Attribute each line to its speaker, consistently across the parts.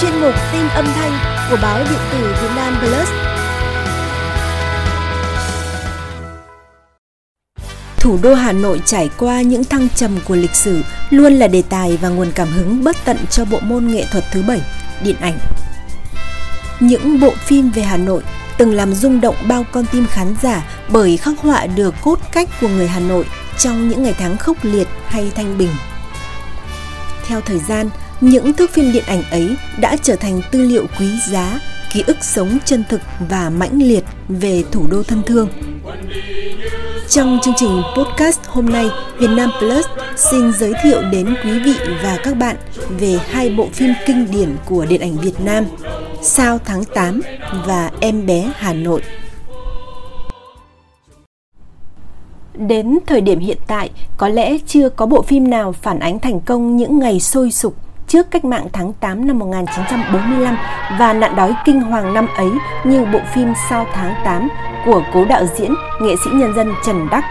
Speaker 1: chuyên mục tin âm thanh của báo điện tử Việt Nam Plus. Thủ đô Hà Nội trải qua những thăng trầm của lịch sử luôn là đề tài và nguồn cảm hứng bất tận cho bộ môn nghệ thuật thứ bảy, điện ảnh. Những bộ phim về Hà Nội từng làm rung động bao con tim khán giả bởi khắc họa được cốt cách của người Hà Nội trong những ngày tháng khốc liệt hay thanh bình. Theo thời gian, những thước phim điện ảnh ấy đã trở thành tư liệu quý giá, ký ức sống chân thực và mãnh liệt về thủ đô thân thương. Trong chương trình podcast hôm nay, Việt Nam Plus xin giới thiệu đến quý vị và các bạn về hai bộ phim kinh điển của điện ảnh Việt Nam, Sao tháng 8 và Em bé Hà Nội. Đến thời điểm hiện tại, có lẽ chưa có bộ phim nào phản ánh thành công những ngày sôi sục trước cách mạng tháng 8 năm 1945 và nạn đói kinh hoàng năm ấy như bộ phim Sau tháng 8 của cố đạo diễn, nghệ sĩ nhân dân Trần Đắc.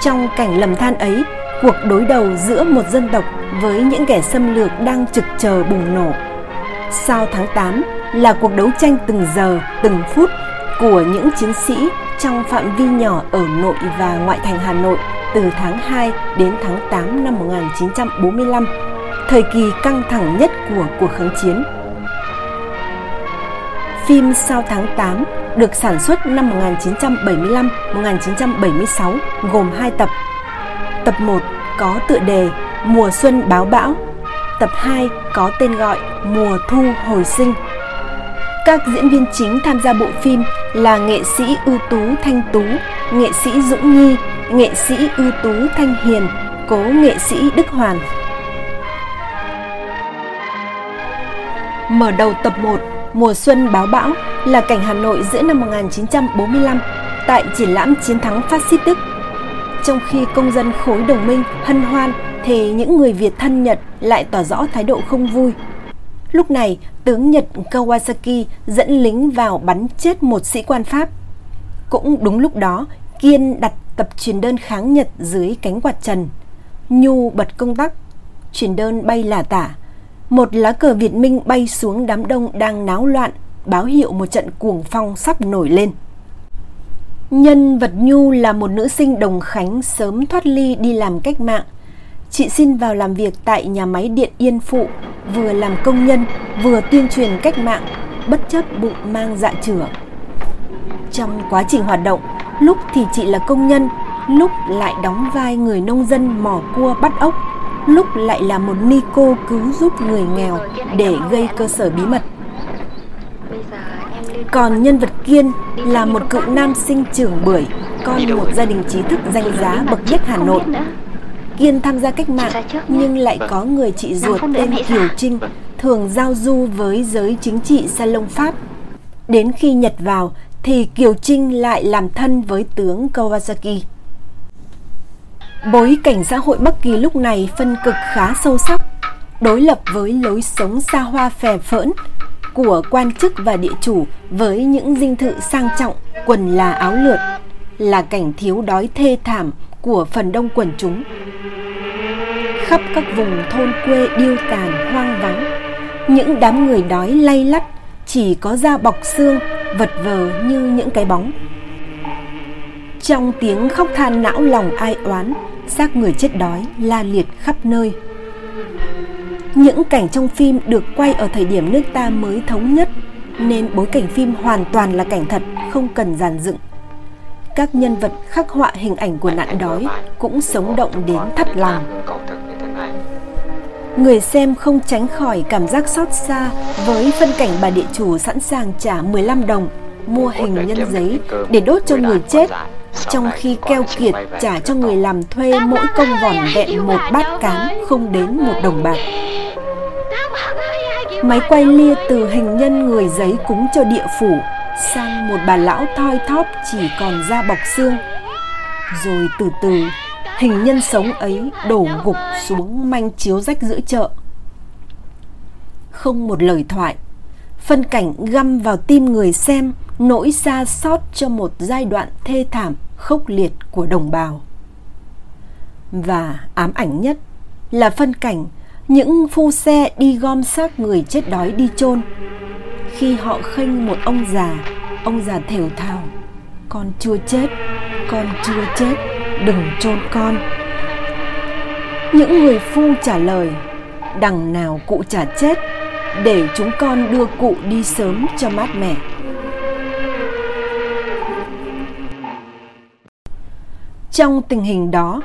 Speaker 1: Trong cảnh lầm than ấy, cuộc đối đầu giữa một dân tộc với những kẻ xâm lược đang trực chờ bùng nổ. Sau tháng 8 là cuộc đấu tranh từng giờ, từng phút của những chiến sĩ trong phạm vi nhỏ ở nội và ngoại thành Hà Nội từ tháng 2 đến tháng 8 năm 1945 thời kỳ căng thẳng nhất của cuộc kháng chiến. Phim Sau tháng 8 được sản xuất năm 1975-1976 gồm 2 tập. Tập 1 có tựa đề Mùa xuân báo bão. Tập 2 có tên gọi Mùa thu hồi sinh. Các diễn viên chính tham gia bộ phim là nghệ sĩ ưu tú Thanh Tú, nghệ sĩ Dũng Nhi, nghệ sĩ ưu tú Thanh Hiền, cố nghệ sĩ Đức Hoàn. Mở đầu tập 1, Mùa xuân báo bão là cảnh Hà Nội giữa năm 1945 tại triển lãm chiến thắng phát xít Đức. Trong khi công dân khối đồng minh hân hoan thì những người Việt thân Nhật lại tỏ rõ thái độ không vui. Lúc này, tướng Nhật Kawasaki dẫn lính vào bắn chết một sĩ quan Pháp. Cũng đúng lúc đó, Kiên đặt tập truyền đơn kháng Nhật dưới cánh quạt trần. Nhu bật công tắc, truyền đơn bay lả tả, một lá cờ Việt Minh bay xuống đám đông đang náo loạn, báo hiệu một trận cuồng phong sắp nổi lên. Nhân vật Nhu là một nữ sinh đồng khánh sớm thoát ly đi làm cách mạng. Chị xin vào làm việc tại nhà máy điện Yên Phụ, vừa làm công nhân, vừa tuyên truyền cách mạng, bất chấp bụng mang dạ chửa. Trong quá trình hoạt động, lúc thì chị là công nhân, lúc lại đóng vai người nông dân mò cua bắt ốc lúc lại là một ni cô cứu giúp người nghèo để gây cơ sở bí mật. Còn nhân vật Kiên là một cựu nam sinh trưởng bưởi, con một gia đình trí thức danh giá bậc nhất Hà Nội. Kiên tham gia cách mạng nhưng lại có người chị ruột tên Kiều Trinh thường giao du với giới chính trị salon Pháp. Đến khi Nhật vào thì Kiều Trinh lại làm thân với tướng Kawasaki. Bối cảnh xã hội Bắc Kỳ lúc này phân cực khá sâu sắc, đối lập với lối sống xa hoa phè phỡn của quan chức và địa chủ với những dinh thự sang trọng, quần là áo lượt, là cảnh thiếu đói thê thảm của phần đông quần chúng. Khắp các vùng thôn quê điêu tàn hoang vắng, những đám người đói lay lắt chỉ có da bọc xương vật vờ như những cái bóng. Trong tiếng khóc than não lòng ai oán, xác người chết đói la liệt khắp nơi. Những cảnh trong phim được quay ở thời điểm nước ta mới thống nhất, nên bối cảnh phim hoàn toàn là cảnh thật, không cần giàn dựng. Các nhân vật khắc họa hình ảnh của nạn đói cũng sống động đến thắt lòng. Người xem không tránh khỏi cảm giác xót xa với phân cảnh bà địa chủ sẵn sàng trả 15 đồng mua hình nhân giấy để đốt cho người chết trong khi keo kiệt trả cho người làm thuê mỗi công vỏn vẹn một bát cám không đến một đồng bạc. Máy quay lia từ hình nhân người giấy cúng cho địa phủ sang một bà lão thoi thóp chỉ còn da bọc xương. Rồi từ từ, hình nhân sống ấy đổ gục xuống manh chiếu rách giữa chợ. Không một lời thoại, phân cảnh găm vào tim người xem nỗi xa xót cho một giai đoạn thê thảm khốc liệt của đồng bào. Và ám ảnh nhất là phân cảnh những phu xe đi gom xác người chết đói đi chôn. Khi họ khênh một ông già ông già thều thào, con chưa chết, con chưa chết, đừng chôn con. Những người phu trả lời, đằng nào cụ chả chết, để chúng con đưa cụ đi sớm cho mát mẻ. Trong tình hình đó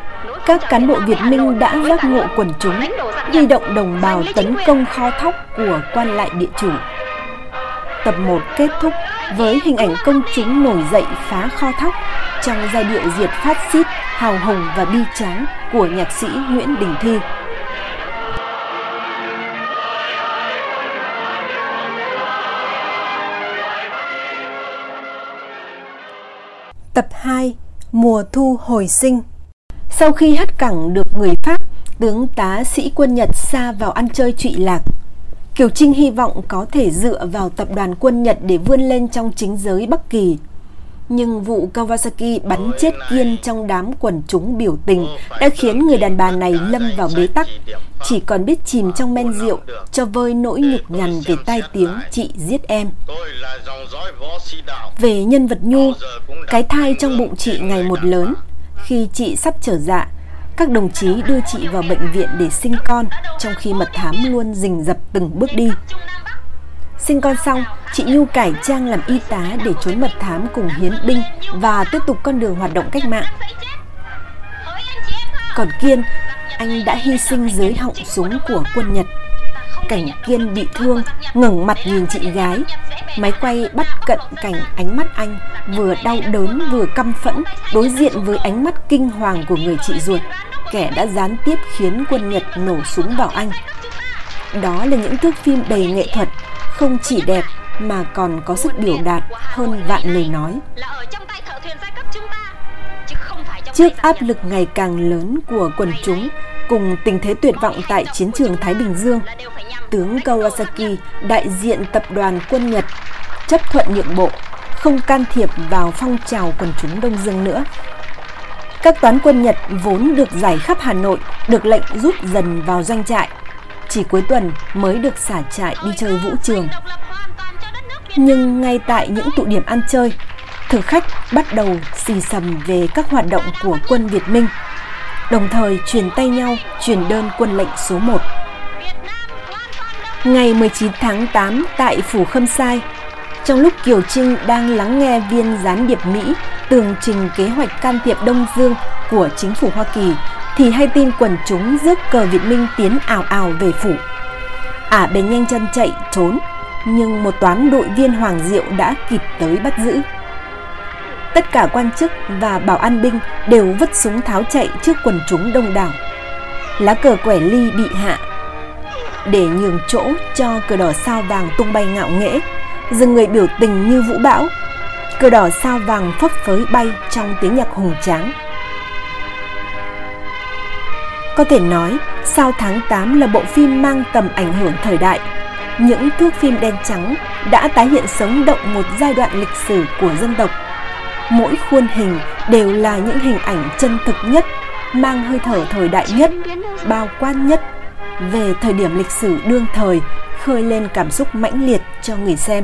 Speaker 1: các cán bộ Việt Minh đã giác ngộ quần chúng, huy động đồng bào tấn công kho thóc của quan lại địa chủ. Tập 1 kết thúc với hình ảnh công chúng nổi dậy phá kho thóc trong giai điệu diệt phát xít, hào hùng và bi tráng của nhạc sĩ Nguyễn Đình Thi. Tập 2 Mùa thu hồi sinh Sau khi hất cẳng được người Pháp, tướng tá sĩ quân Nhật xa vào ăn chơi trụy lạc. Kiều Trinh hy vọng có thể dựa vào tập đoàn quân Nhật để vươn lên trong chính giới Bắc Kỳ. Nhưng vụ Kawasaki bắn chết Kiên trong đám quần chúng biểu tình đã khiến người đàn bà này lâm vào bế tắc, chỉ còn biết chìm trong men rượu cho vơi nỗi nhục nhằn về tai tiếng chị giết em. Về nhân vật Nhu, cái thai trong bụng chị ngày một lớn. Khi chị sắp trở dạ, các đồng chí đưa chị vào bệnh viện để sinh con, trong khi mật thám luôn rình rập từng bước đi. Sinh con xong, chị Nhu cải trang làm y tá để trốn mật thám cùng hiến binh và tiếp tục con đường hoạt động cách mạng. Còn Kiên, anh đã hy sinh dưới họng súng của quân Nhật. Cảnh Kiên bị thương, ngẩng mặt nhìn chị gái. Máy quay bắt cận cảnh ánh mắt anh, vừa đau đớn vừa căm phẫn, đối diện với ánh mắt kinh hoàng của người chị ruột, kẻ đã gián tiếp khiến quân Nhật nổ súng vào anh. Đó là những thước phim đầy nghệ thuật, không chỉ đẹp mà còn có sức biểu đạt hơn vạn lời nói. Trước áp lực ngày càng lớn của quần chúng cùng tình thế tuyệt vọng tại chiến trường Thái Bình Dương, tướng Kawasaki, đại diện tập đoàn quân Nhật, chấp thuận nhượng bộ, không can thiệp vào phong trào quần chúng Đông Dương nữa. Các toán quân Nhật vốn được giải khắp Hà Nội được lệnh rút dần vào doanh trại chỉ cuối tuần mới được xả trại đi chơi vũ trường. Nhưng ngay tại những tụ điểm ăn chơi, thực khách bắt đầu xì xầm về các hoạt động của quân Việt Minh, đồng thời truyền tay nhau truyền đơn quân lệnh số 1. Ngày 19 tháng 8 tại Phủ Khâm Sai, trong lúc Kiều Trinh đang lắng nghe viên gián điệp Mỹ tường trình kế hoạch can thiệp Đông Dương của chính phủ Hoa Kỳ thì hay tin quần chúng rước cờ Việt Minh tiến ảo ảo về phủ. Ả à, bèn nhanh chân chạy trốn, nhưng một toán đội viên Hoàng Diệu đã kịp tới bắt giữ. Tất cả quan chức và bảo an binh đều vứt súng tháo chạy trước quần chúng đông đảo. Lá cờ quẻ ly bị hạ để nhường chỗ cho cờ đỏ sao vàng tung bay ngạo nghễ, dừng người biểu tình như vũ bão. Cờ đỏ sao vàng phấp phới bay trong tiếng nhạc hùng tráng. Có thể nói, Sao tháng 8 là bộ phim mang tầm ảnh hưởng thời đại. Những thước phim đen trắng đã tái hiện sống động một giai đoạn lịch sử của dân tộc. Mỗi khuôn hình đều là những hình ảnh chân thực nhất, mang hơi thở thời đại nhất, bao quan nhất về thời điểm lịch sử đương thời khơi lên cảm xúc mãnh liệt cho người xem.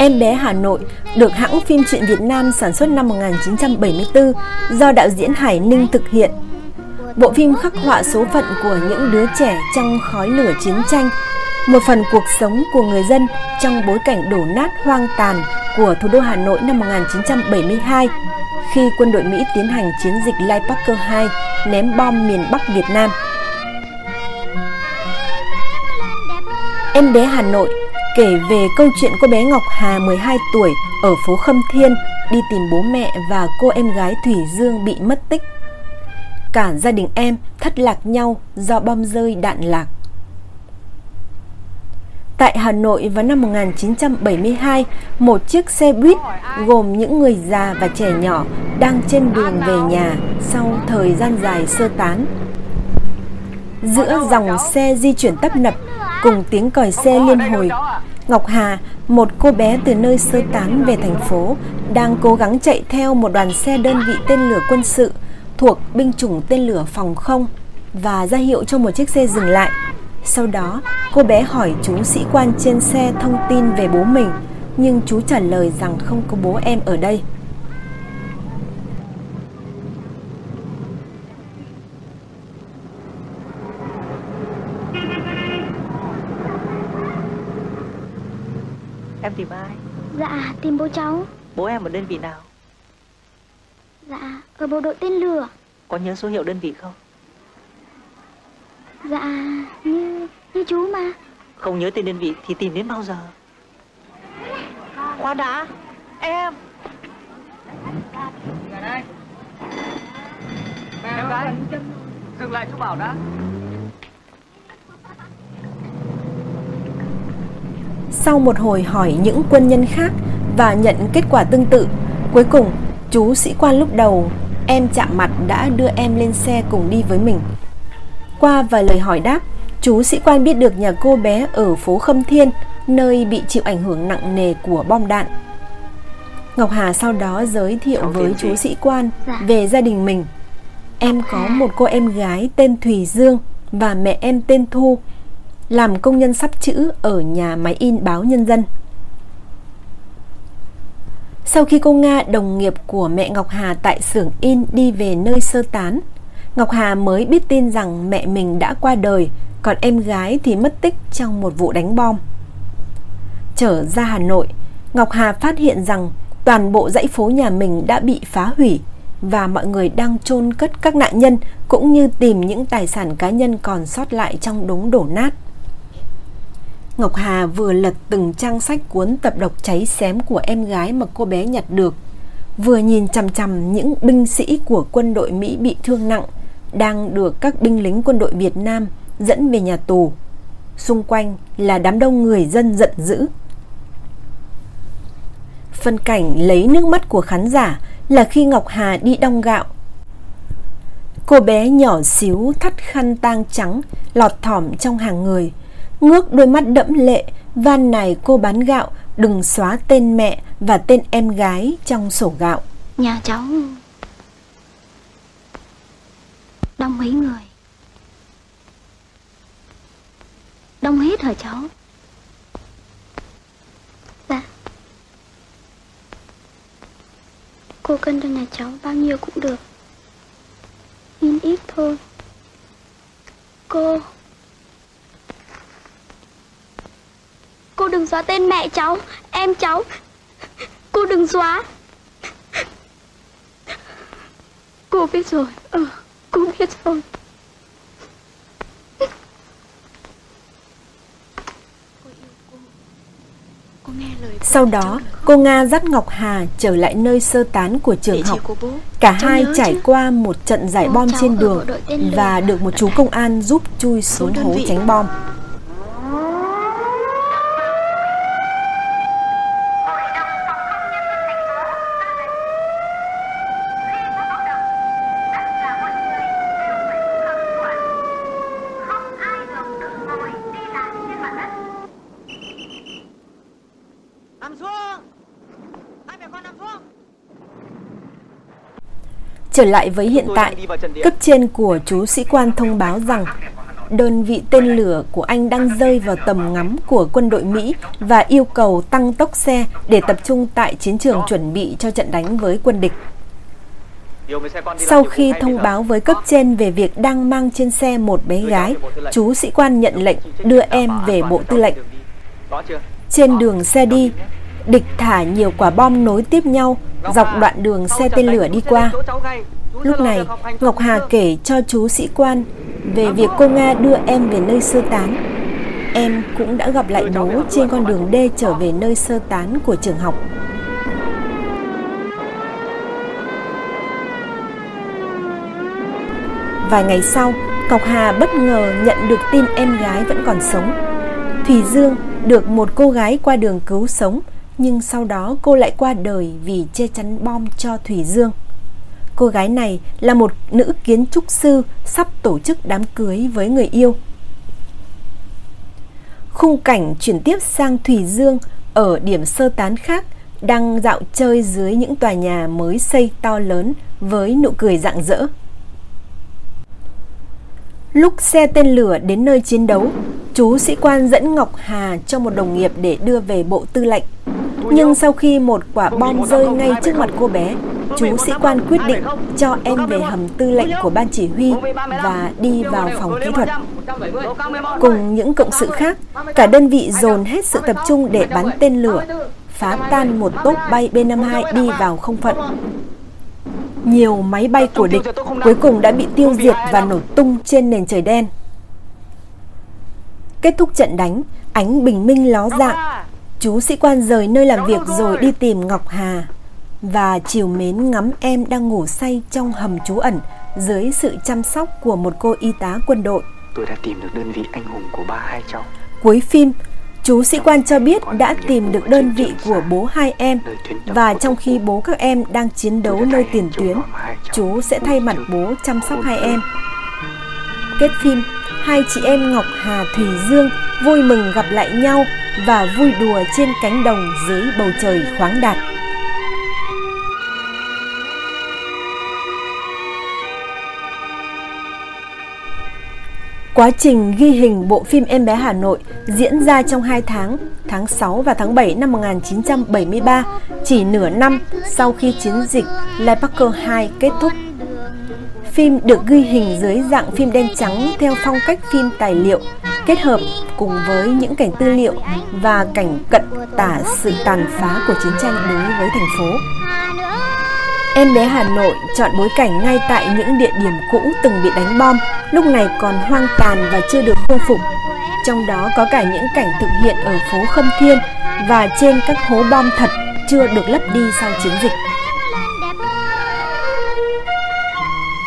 Speaker 1: Em bé Hà Nội được hãng phim truyện Việt Nam sản xuất năm 1974 do đạo diễn Hải Ninh thực hiện. Bộ phim khắc họa số phận của những đứa trẻ trong khói lửa chiến tranh, một phần cuộc sống của người dân trong bối cảnh đổ nát hoang tàn của thủ đô Hà Nội năm 1972 khi quân đội Mỹ tiến hành chiến dịch Lai Parker 2 ném bom miền Bắc Việt Nam. Em bé Hà Nội kể về câu chuyện cô bé Ngọc Hà 12 tuổi ở phố Khâm Thiên đi tìm bố mẹ và cô em gái Thủy Dương bị mất tích. Cả gia đình em thất lạc nhau do bom rơi đạn lạc. Tại Hà Nội vào năm 1972, một chiếc xe buýt gồm những người già và trẻ nhỏ đang trên đường về nhà sau thời gian dài sơ tán. Giữa dòng xe di chuyển tấp nập cùng tiếng còi xe liên hồi. Ngọc Hà, một cô bé từ nơi sơ tán về thành phố, đang cố gắng chạy theo một đoàn xe đơn vị tên lửa quân sự thuộc binh chủng tên lửa phòng không và ra hiệu cho một chiếc xe dừng lại. Sau đó, cô bé hỏi chú sĩ quan trên xe thông tin về bố mình, nhưng chú trả lời rằng không có bố em ở đây.
Speaker 2: Em tìm ai?
Speaker 3: Dạ, tìm bố cháu.
Speaker 2: Bố em ở đơn vị nào?
Speaker 3: Dạ, ở bộ đội tên lửa.
Speaker 2: Có nhớ số hiệu đơn vị không?
Speaker 3: Dạ, như như chú mà.
Speaker 2: Không nhớ tên đơn vị thì tìm đến bao giờ? Khoan đã, em.
Speaker 4: Em gái, dừng lại chú bảo đã.
Speaker 1: Sau một hồi hỏi những quân nhân khác và nhận kết quả tương tự, cuối cùng chú sĩ quan lúc đầu em chạm mặt đã đưa em lên xe cùng đi với mình. Qua vài lời hỏi đáp, chú sĩ quan biết được nhà cô bé ở phố Khâm Thiên, nơi bị chịu ảnh hưởng nặng nề của bom đạn. Ngọc Hà sau đó giới thiệu với chú sĩ quan về gia đình mình. Em có một cô em gái tên Thùy Dương và mẹ em tên Thu làm công nhân sắp chữ ở nhà máy in báo Nhân dân. Sau khi cô Nga đồng nghiệp của mẹ Ngọc Hà tại xưởng in đi về nơi sơ tán, Ngọc Hà mới biết tin rằng mẹ mình đã qua đời, còn em gái thì mất tích trong một vụ đánh bom. Trở ra Hà Nội, Ngọc Hà phát hiện rằng toàn bộ dãy phố nhà mình đã bị phá hủy và mọi người đang chôn cất các nạn nhân cũng như tìm những tài sản cá nhân còn sót lại trong đống đổ nát. Ngọc Hà vừa lật từng trang sách cuốn tập độc cháy xém của em gái mà cô bé nhặt được, vừa nhìn chằm chằm những binh sĩ của quân đội Mỹ bị thương nặng đang được các binh lính quân đội Việt Nam dẫn về nhà tù. Xung quanh là đám đông người dân giận dữ. Phân cảnh lấy nước mắt của khán giả là khi Ngọc Hà đi đong gạo. Cô bé nhỏ xíu thắt khăn tang trắng lọt thỏm trong hàng người ngước đôi mắt đẫm lệ, van này cô bán gạo đừng xóa tên mẹ và tên em gái trong sổ gạo.
Speaker 3: Nhà cháu đông mấy người. Đông hết hả cháu? Dạ. Cô cân cho nhà cháu bao nhiêu cũng được. Nhưng ít thôi. Cô... Cô đừng xóa tên mẹ cháu Em cháu. Cô đừng xóa. Cô biết rồi Ừ cô biết rồi.
Speaker 1: Sau đó, cô Nga dắt Ngọc Hà trở lại nơi sơ tán của trường học. Cả hai trải qua một trận giải bom trên đường và được một chú công an giúp chui xuống hố tránh bom. Trở lại với hiện tại, cấp trên của chú sĩ quan thông báo rằng đơn vị tên lửa của anh đang rơi vào tầm ngắm của quân đội Mỹ và yêu cầu tăng tốc xe để tập trung tại chiến trường chuẩn bị cho trận đánh với quân địch. Sau khi thông báo với cấp trên về việc đang mang trên xe một bé gái, chú sĩ quan nhận lệnh đưa em về bộ tư lệnh. Trên đường xe đi, địch thả nhiều quả bom nối tiếp nhau dọc đoạn đường xe tên lửa đi qua. Lúc này, Ngọc Hà kể cho chú sĩ quan về việc cô Nga đưa em về nơi sơ tán. Em cũng đã gặp lại bố trên con đường D trở về nơi sơ tán của trường học. Vài ngày sau, Ngọc Hà bất ngờ nhận được tin em gái vẫn còn sống. Thùy Dương được một cô gái qua đường cứu sống nhưng sau đó cô lại qua đời vì che chắn bom cho Thủy Dương. Cô gái này là một nữ kiến trúc sư sắp tổ chức đám cưới với người yêu. khung cảnh chuyển tiếp sang Thủy Dương ở điểm sơ tán khác đang dạo chơi dưới những tòa nhà mới xây to lớn với nụ cười rạng rỡ. Lúc xe tên lửa đến nơi chiến đấu, chú sĩ quan dẫn Ngọc Hà cho một đồng nghiệp để đưa về bộ tư lệnh. Nhưng sau khi một quả bom rơi ngay trước mặt cô bé, chú sĩ quan quyết định cho em về hầm tư lệnh của ban chỉ huy và đi vào phòng kỹ thuật. Cùng những cộng sự khác, cả đơn vị dồn hết sự tập trung để bắn tên lửa, phá tan một tốp bay B-52 đi vào không phận. Nhiều máy bay của địch cuối cùng đã bị tiêu diệt và nổ tung trên nền trời đen. Kết thúc trận đánh, ánh bình minh ló dạng. Chú sĩ quan rời nơi làm việc rồi đi tìm Ngọc Hà và chiều mến ngắm em đang ngủ say trong hầm trú ẩn dưới sự chăm sóc của một cô y tá quân đội.
Speaker 5: Tôi đã tìm được đơn vị anh hùng của ba hai cháu.
Speaker 1: Cuối phim, chú sĩ quan cho biết đã tìm được đơn vị của bố hai em và trong khi bố các em đang chiến đấu nơi tiền tuyến, chú sẽ thay mặt bố chăm sóc hai em. Kết phim, hai chị em Ngọc Hà Thùy Dương vui mừng gặp lại nhau và vui đùa trên cánh đồng dưới bầu trời khoáng đạt. Quá trình ghi hình bộ phim Em bé Hà Nội diễn ra trong 2 tháng, tháng 6 và tháng 7 năm 1973, chỉ nửa năm sau khi chiến dịch Lepacker 2 kết thúc. Phim được ghi hình dưới dạng phim đen trắng theo phong cách phim tài liệu, kết hợp cùng với những cảnh tư liệu và cảnh cận tả sự tàn phá của chiến tranh đối với thành phố. Em bé Hà Nội chọn bối cảnh ngay tại những địa điểm cũ từng bị đánh bom, lúc này còn hoang tàn và chưa được khôi phục. Trong đó có cả những cảnh thực hiện ở phố Khâm Thiên và trên các hố bom thật chưa được lấp đi sau chiến dịch.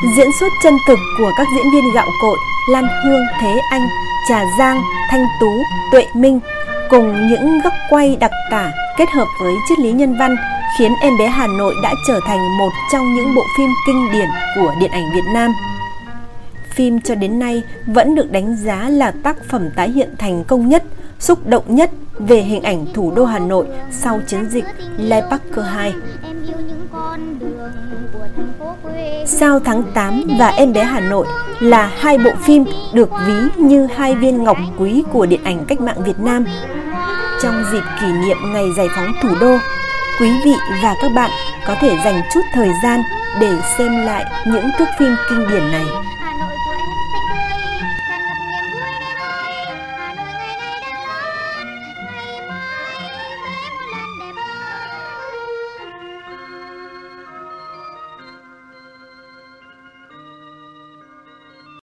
Speaker 1: Diễn xuất chân thực của các diễn viên gạo cội Lan Hương, Thế Anh, Trà Giang, Thanh Tú, Tuệ Minh cùng những góc quay đặc tả kết hợp với triết lý nhân văn khiến Em bé Hà Nội đã trở thành một trong những bộ phim kinh điển của điện ảnh Việt Nam. Phim cho đến nay vẫn được đánh giá là tác phẩm tái hiện thành công nhất, xúc động nhất về hình ảnh thủ đô Hà Nội sau chiến dịch Lepacker 2. Sao tháng 8 và Em bé Hà Nội là hai bộ phim được ví như hai viên ngọc quý của điện ảnh cách mạng Việt Nam. Trong dịp kỷ niệm ngày giải phóng thủ đô, quý vị và các bạn có thể dành chút thời gian để xem lại những thước phim kinh điển này.